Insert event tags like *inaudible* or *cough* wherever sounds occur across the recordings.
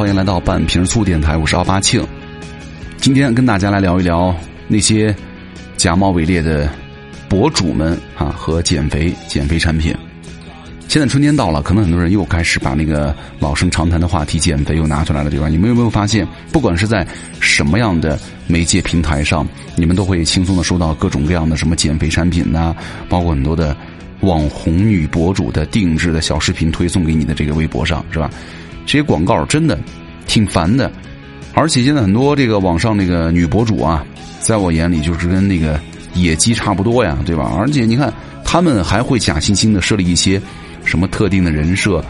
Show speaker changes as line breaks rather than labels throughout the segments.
欢迎来到半瓶醋电台，我是奥巴庆。今天跟大家来聊一聊那些假冒伪劣的博主们啊和减肥减肥产品。现在春天到了，可能很多人又开始把那个老生常谈的话题减肥又拿出来了，对吧？你们有没有发现，不管是在什么样的媒介平台上，你们都会轻松的收到各种各样的什么减肥产品呐，包括很多的网红女博主的定制的小视频推送给你的这个微博上，是吧？这些广告真的挺烦的，而且现在很多这个网上那个女博主啊，在我眼里就是跟那个野鸡差不多呀，对吧？而且你看，他们还会假惺惺的设立一些什么特定的人设，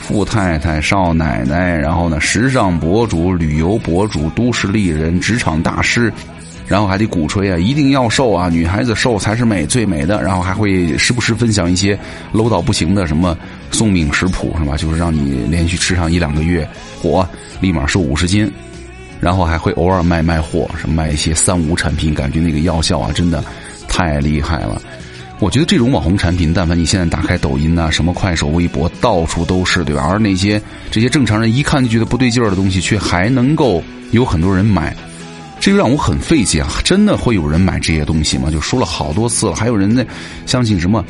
富太太、少奶奶，然后呢，时尚博主、旅游博主、都市丽人、职场大师。然后还得鼓吹啊，一定要瘦啊，女孩子瘦才是美最美的。然后还会时不时分享一些 low 到不行的什么送命食谱，是吧？就是让你连续吃上一两个月，火立马瘦五十斤。然后还会偶尔卖卖货，什么卖一些三无产品，感觉那个药效啊，真的太厉害了。我觉得这种网红产品，但凡你现在打开抖音呐，什么快手、微博，到处都是，对吧？而那些这些正常人一看就觉得不对劲儿的东西，却还能够有很多人买。这个让我很费解啊！真的会有人买这些东西吗？就说了好多次了，还有人在相信什么？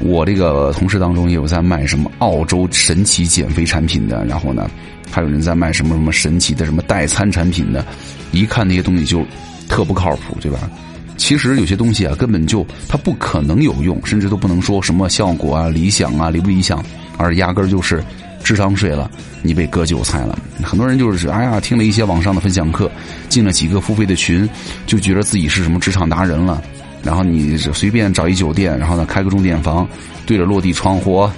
我这个同事当中也有在卖什么澳洲神奇减肥产品的，然后呢，还有人在卖什么什么神奇的什么代餐产品的，一看那些东西就特不靠谱，对吧？其实有些东西啊，根本就它不可能有用，甚至都不能说什么效果啊、理想啊、理不理想，而压根儿就是。智商税了，你被割韭菜了。很多人就是哎呀，听了一些网上的分享课，进了几个付费的群，就觉得自己是什么职场达人了。然后你随便找一酒店，然后呢开个钟点房，对着落地窗户，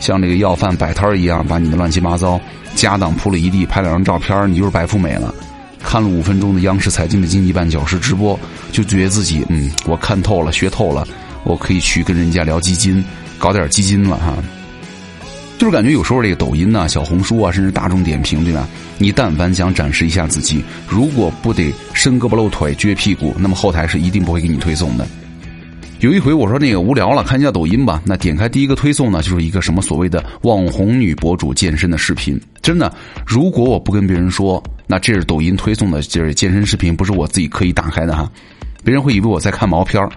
像这个要饭摆摊一样，把你的乱七八糟家当铺了一地，拍两张照片，你就是白富美了。看了五分钟的央视财经的经济半小时直播，就觉得自己嗯，我看透了，学透了，我可以去跟人家聊基金，搞点基金了哈。就是感觉有时候这个抖音呐、小红书啊，甚至大众点评，对吧？你但凡想展示一下自己，如果不得伸胳膊露腿、撅屁股，那么后台是一定不会给你推送的。有一回我说那个无聊了，看一下抖音吧。那点开第一个推送呢，就是一个什么所谓的网红女博主健身的视频。真的，如果我不跟别人说，那这是抖音推送的，就是健身视频，不是我自己刻意打开的哈。别人会以为我在看毛片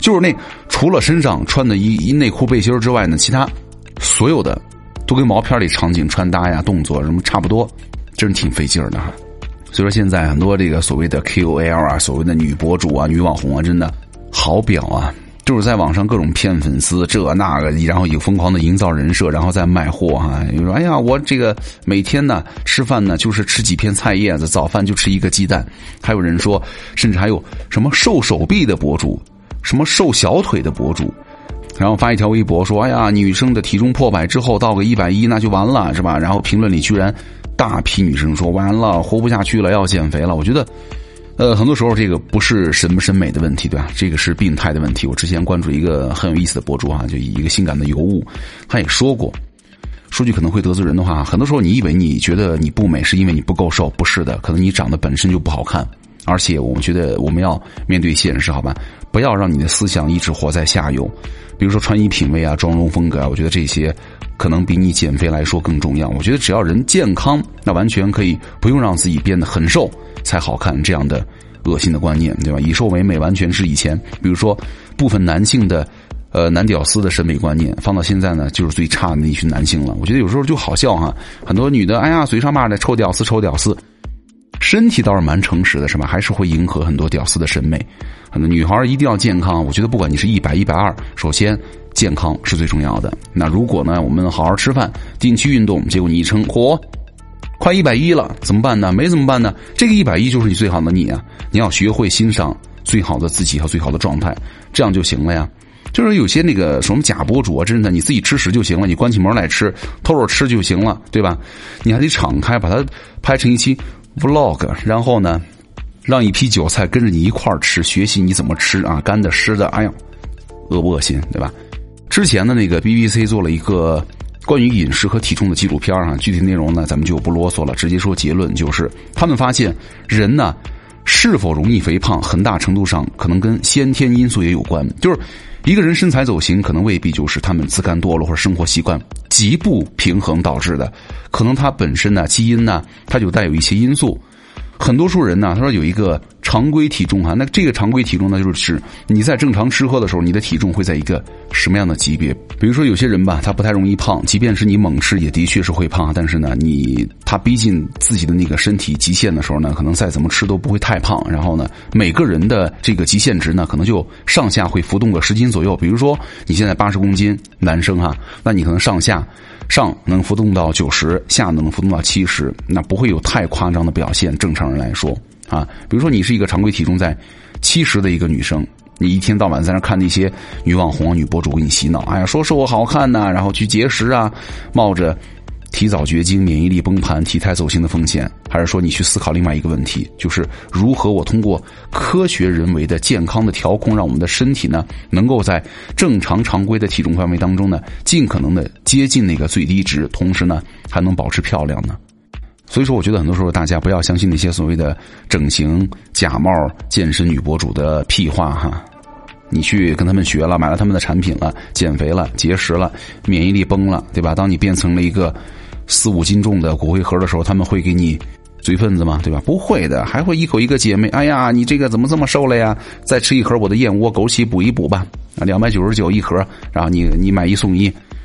就是那除了身上穿的一一内裤背心之外呢，其他所有的。都跟毛片里场景穿搭呀、动作什么差不多，真是挺费劲儿的哈。所以说现在很多这个所谓的 KOL 啊、所谓的女博主啊、女网红啊，真的好婊啊！就是在网上各种骗粉丝，这那个，然后有疯狂的营造人设，然后再卖货哈。你说哎呀，我这个每天呢吃饭呢就是吃几片菜叶子，早饭就吃一个鸡蛋。还有人说，甚至还有什么瘦手臂的博主，什么瘦小腿的博主。然后发一条微博说：“哎呀，女生的体重破百之后到个一百一那就完了，是吧？”然后评论里居然大批女生说：“完了，活不下去了，要减肥了。”我觉得，呃，很多时候这个不是审不审美的问题，对吧？这个是病态的问题。我之前关注一个很有意思的博主啊，就一个性感的尤物，他也说过，说句可能会得罪人的话，很多时候你以为你觉得你不美是因为你不够瘦，不是的，可能你长得本身就不好看。而且我们觉得我们要面对现实，好吧？不要让你的思想一直活在下游。比如说穿衣品味啊、妆容风格啊，我觉得这些可能比你减肥来说更重要。我觉得只要人健康，那完全可以不用让自己变得很瘦才好看。这样的恶心的观念，对吧？以瘦为美，完全是以前比如说部分男性的呃男屌丝的审美观念，放到现在呢，就是最差的那群男性了。我觉得有时候就好笑哈，很多女的，哎呀，嘴上骂着臭屌丝、臭屌丝。身体倒是蛮诚实的，是吧？还是会迎合很多屌丝的审美。女孩一定要健康，我觉得不管你是一百、一百二，首先健康是最重要的。那如果呢，我们好好吃饭，定期运动，结果你一称，嚯，快一百一了，怎么办呢？没怎么办呢？这个一百一就是你最好的你啊！你要学会欣赏最好的自己和最好的状态，这样就行了呀。就是有些那个什么假博主啊，真的你自己吃屎就行了，你关起门来吃，偷着吃就行了，对吧？你还得敞开，把它拍成一期。vlog，然后呢，让一批韭菜跟着你一块儿吃，学习你怎么吃啊，干的湿的，哎呀，恶不恶心，对吧？之前的那个 BBC 做了一个关于饮食和体重的纪录片啊，具体内容呢，咱们就不啰嗦了，直接说结论，就是他们发现人呢是否容易肥胖，很大程度上可能跟先天因素也有关，就是一个人身材走形，可能未必就是他们自甘堕落或者生活习惯极不平衡导致的，可能他本身呢基因呢，他就带有一些因素。很多数人呢，他说有一个常规体重哈，那这个常规体重呢，就是你在正常吃喝的时候，你的体重会在一个什么样的级别？比如说有些人吧，他不太容易胖，即便是你猛吃，也的确是会胖。但是呢，你他逼近自己的那个身体极限的时候呢，可能再怎么吃都不会太胖。然后呢，每个人的这个极限值呢，可能就上下会浮动个十斤左右。比如说你现在八十公斤，男生哈，那你可能上下。上能浮动到九十，下能浮动到七十，那不会有太夸张的表现。正常人来说啊，比如说你是一个常规体重在七十的一个女生，你一天到晚在那看那些女网红、女博主给你洗脑，哎呀，说是我好看呐，然后去节食啊，冒着。提早绝经、免疫力崩盘、体态走形的风险，还是说你去思考另外一个问题，就是如何我通过科学人为的健康的调控，让我们的身体呢，能够在正常常规的体重范围当中呢，尽可能的接近那个最低值，同时呢，还能保持漂亮呢？所以说，我觉得很多时候大家不要相信那些所谓的整形假冒健身女博主的屁话哈，你去跟他们学了，买了他们的产品了，减肥了、节食了，免疫力崩了，对吧？当你变成了一个。四五斤重的骨灰盒的时候，他们会给你嘴分子吗？对吧？不会的，还会一口一个姐妹。哎呀，你这个怎么这么瘦了呀？再吃一盒我的燕窝枸杞补一补吧。啊，两百九十九一盒，然后你你买一送一，*laughs*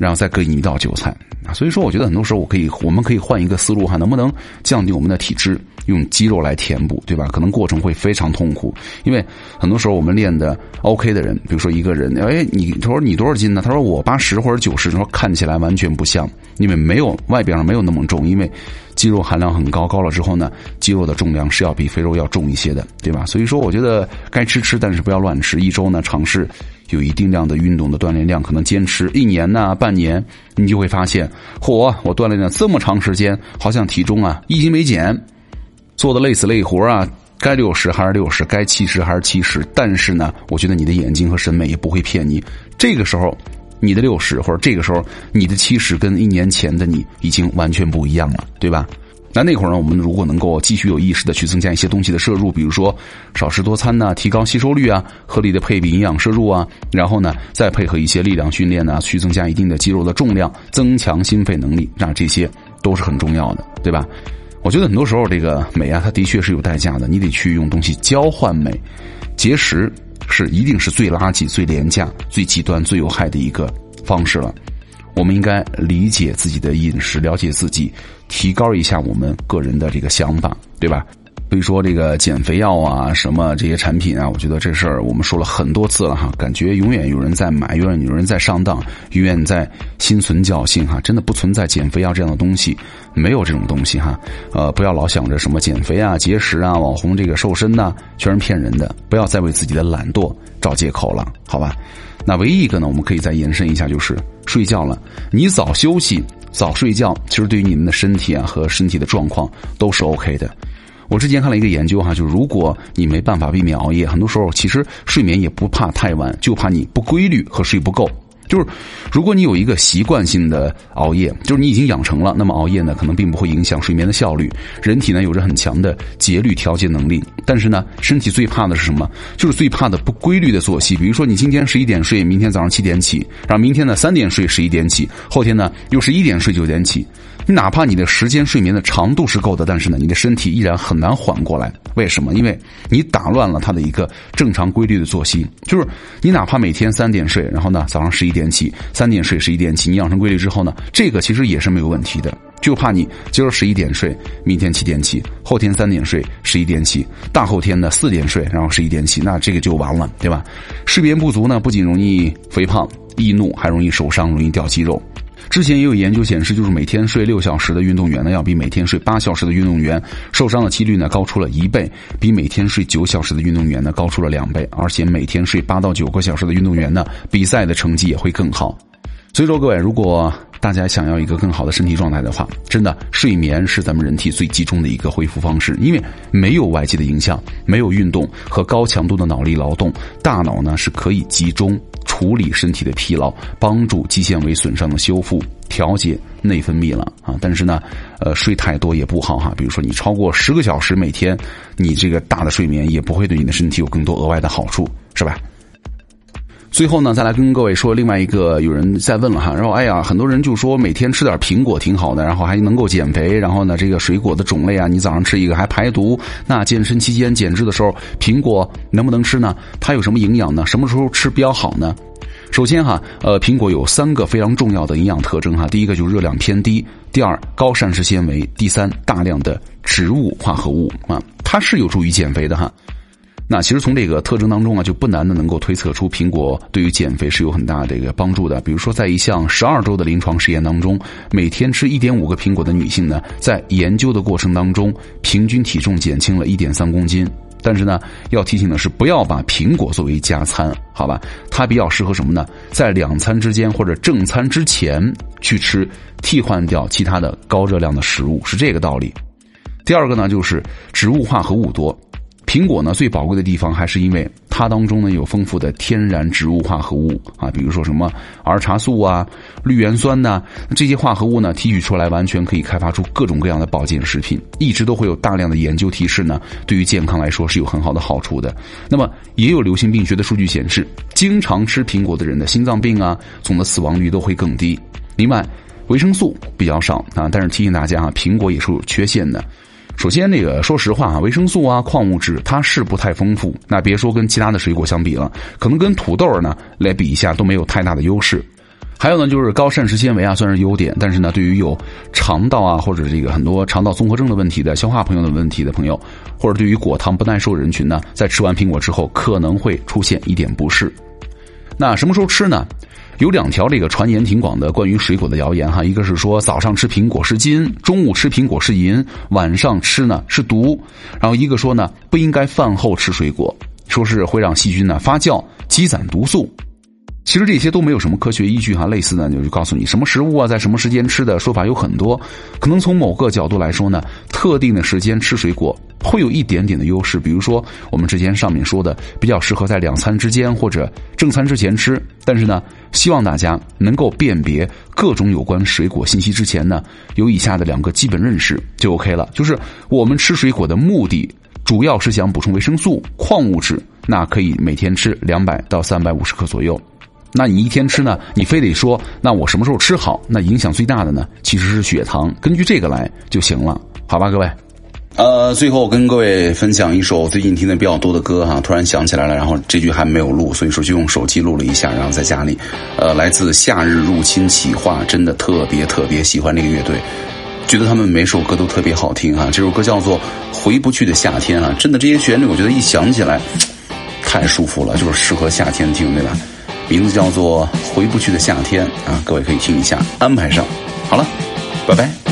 然后再给你一道韭菜。所以说，我觉得很多时候我可以，我们可以换一个思路哈，能不能降低我们的体质？用肌肉来填补，对吧？可能过程会非常痛苦，因为很多时候我们练的 OK 的人，比如说一个人，哎，你他说你多少斤呢？他说我八十或者九十，他说看起来完全不像，因为没有外表上没有那么重，因为肌肉含量很高，高了之后呢，肌肉的重量是要比肥肉要重一些的，对吧？所以说，我觉得该吃吃，但是不要乱吃。一周呢，尝试有一定量的运动的锻炼量，可能坚持一年呐，半年，你就会发现，嚯，我锻炼了这么长时间，好像体重啊一斤没减。做的累死累活啊，该六十还是六十，该七十还是七十。但是呢，我觉得你的眼睛和审美也不会骗你。这个时候，你的六十或者这个时候你的七十，跟一年前的你已经完全不一样了，对吧？那那会儿呢，我们如果能够继续有意识的去增加一些东西的摄入，比如说少食多餐呐，提高吸收率啊，合理的配比营养摄入啊，然后呢，再配合一些力量训练呢，去增加一定的肌肉的重量，增强心肺能力，那这些都是很重要的，对吧？我觉得很多时候，这个美啊，它的确是有代价的。你得去用东西交换美，节食是一定是最垃圾、最廉价、最极端、最有害的一个方式了。我们应该理解自己的饮食，了解自己，提高一下我们个人的这个想法，对吧？所以说这个减肥药啊，什么这些产品啊，我觉得这事儿我们说了很多次了哈，感觉永远有人在买，永远有人在上当，永远在心存侥幸哈，真的不存在减肥药这样的东西，没有这种东西哈，呃，不要老想着什么减肥啊、节食啊、网红这个瘦身呐，全是骗人的，不要再为自己的懒惰找借口了，好吧？那唯一一个呢，我们可以再延伸一下，就是睡觉了，你早休息、早睡觉，其实对于你们的身体啊和身体的状况都是 OK 的。我之前看了一个研究哈，就如果你没办法避免熬夜，很多时候其实睡眠也不怕太晚，就怕你不规律和睡不够。就是，如果你有一个习惯性的熬夜，就是你已经养成了，那么熬夜呢，可能并不会影响睡眠的效率。人体呢有着很强的节律调节能力，但是呢，身体最怕的是什么？就是最怕的不规律的作息。比如说，你今天十一点睡，明天早上七点起，然后明天呢三点睡，十一点起，后天呢又是一点睡九点起。哪怕你的时间睡眠的长度是够的，但是呢，你的身体依然很难缓过来。为什么？因为你打乱了它的一个正常规律的作息。就是你哪怕每天三点睡，然后呢早上十一点起，三点睡十一点起，你养成规律之后呢，这个其实也是没有问题的。就怕你今儿十一点睡，明天七点起，后天三点睡，十一点起，大后天呢四点睡，然后十一点起，那这个就完了，对吧？睡眠不足呢，不仅容易肥胖、易怒，还容易受伤，容易掉肌肉。之前也有研究显示，就是每天睡六小时的运动员呢，要比每天睡八小时的运动员受伤的几率呢高出了一倍，比每天睡九小时的运动员呢高出了两倍，而且每天睡八到九个小时的运动员呢，比赛的成绩也会更好。所以说，各位，如果大家想要一个更好的身体状态的话，真的睡眠是咱们人体最集中的一个恢复方式，因为没有外界的影响，没有运动和高强度的脑力劳动，大脑呢是可以集中。处理身体的疲劳，帮助肌纤维损伤的修复，调节内分泌了啊！但是呢，呃，睡太多也不好哈。比如说，你超过十个小时每天，你这个大的睡眠也不会对你的身体有更多额外的好处，是吧？最后呢，再来跟各位说另外一个，有人在问了哈，然后哎呀，很多人就说每天吃点苹果挺好的，然后还能够减肥，然后呢，这个水果的种类啊，你早上吃一个还排毒。那健身期间减脂的时候，苹果能不能吃呢？它有什么营养呢？什么时候吃比较好呢？首先哈，呃，苹果有三个非常重要的营养特征哈，第一个就是热量偏低，第二高膳食纤维，第三大量的植物化合物啊，它是有助于减肥的哈。那其实从这个特征当中啊，就不难的能够推测出苹果对于减肥是有很大的一个帮助的。比如说，在一项十二周的临床实验当中，每天吃一点五个苹果的女性呢，在研究的过程当中，平均体重减轻了一点三公斤。但是呢，要提醒的是，不要把苹果作为加餐，好吧？它比较适合什么呢？在两餐之间或者正餐之前去吃，替换掉其他的高热量的食物，是这个道理。第二个呢，就是植物化合物多。苹果呢，最宝贵的地方还是因为它当中呢有丰富的天然植物化合物啊，比如说什么儿茶素啊、绿原酸呐，这些化合物呢提取出来，完全可以开发出各种各样的保健食品。一直都会有大量的研究提示呢，对于健康来说是有很好的好处的。那么也有流行病学的数据显示，经常吃苹果的人的心脏病啊，总的死亡率都会更低。另外，维生素比较少啊，但是提醒大家啊，苹果也是有缺陷的。首先，那个说实话啊，维生素啊、矿物质它是不太丰富。那别说跟其他的水果相比了，可能跟土豆呢来比一下都没有太大的优势。还有呢，就是高膳食纤维啊，算是优点，但是呢，对于有肠道啊或者这个很多肠道综合症的问题的消化朋友的问题的朋友，或者对于果糖不耐受人群呢，在吃完苹果之后可能会出现一点不适。那什么时候吃呢？有两条这个传言挺广的关于水果的谣言哈，一个是说早上吃苹果是金，中午吃苹果是银，晚上吃呢是毒，然后一个说呢不应该饭后吃水果，说是会让细菌呢发酵积攒毒素。其实这些都没有什么科学依据哈，类似的就是告诉你什么食物啊，在什么时间吃的说法有很多，可能从某个角度来说呢，特定的时间吃水果会有一点点的优势，比如说我们之前上面说的，比较适合在两餐之间或者正餐之前吃。但是呢，希望大家能够辨别各种有关水果信息之前呢，有以下的两个基本认识就 OK 了，就是我们吃水果的目的主要是想补充维生素、矿物质，那可以每天吃两百到三百五十克左右。那你一天吃呢？你非得说，那我什么时候吃好？那影响最大的呢，其实是血糖。根据这个来就行了，好吧，各位。呃，最后跟各位分享一首最近听的比较多的歌哈，突然想起来了，然后这句还没有录，所以说就用手机录了一下，然后在家里。呃，来自夏日入侵企划，真的特别特别喜欢这个乐队，觉得他们每首歌都特别好听哈。这首歌叫做《回不去的夏天》啊，真的这些旋律，我觉得一想起来 *tsk* 太舒服了，就是适合夏天听，对吧？名字叫做《回不去的夏天》啊，各位可以听一下，安排上。好了，拜拜。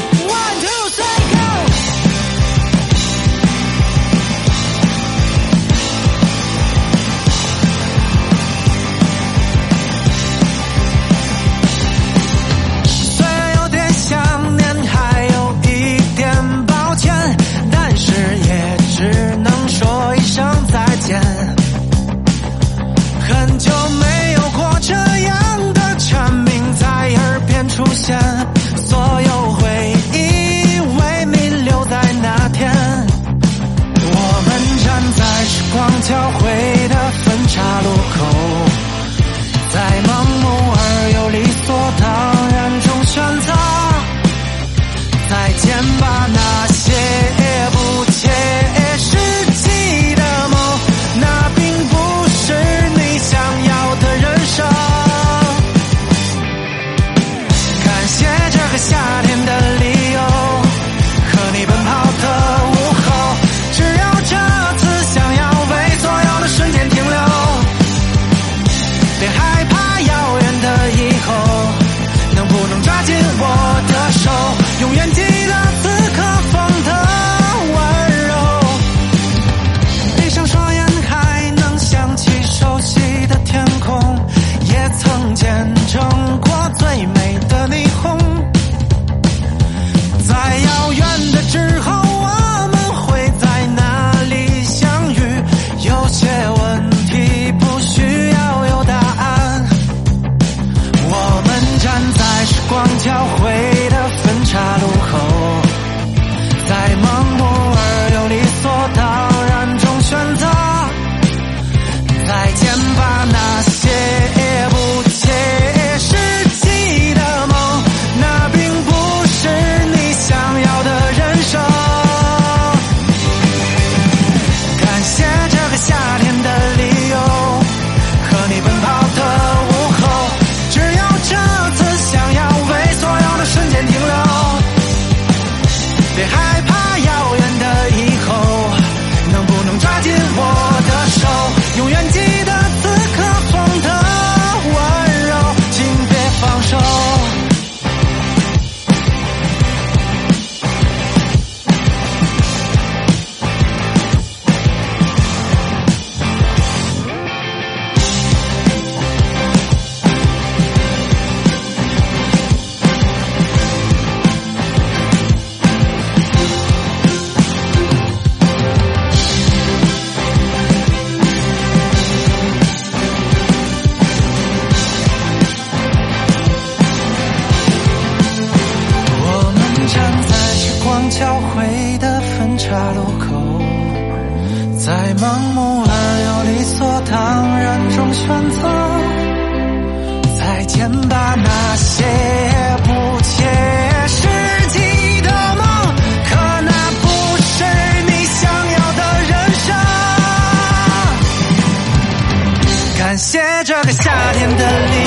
the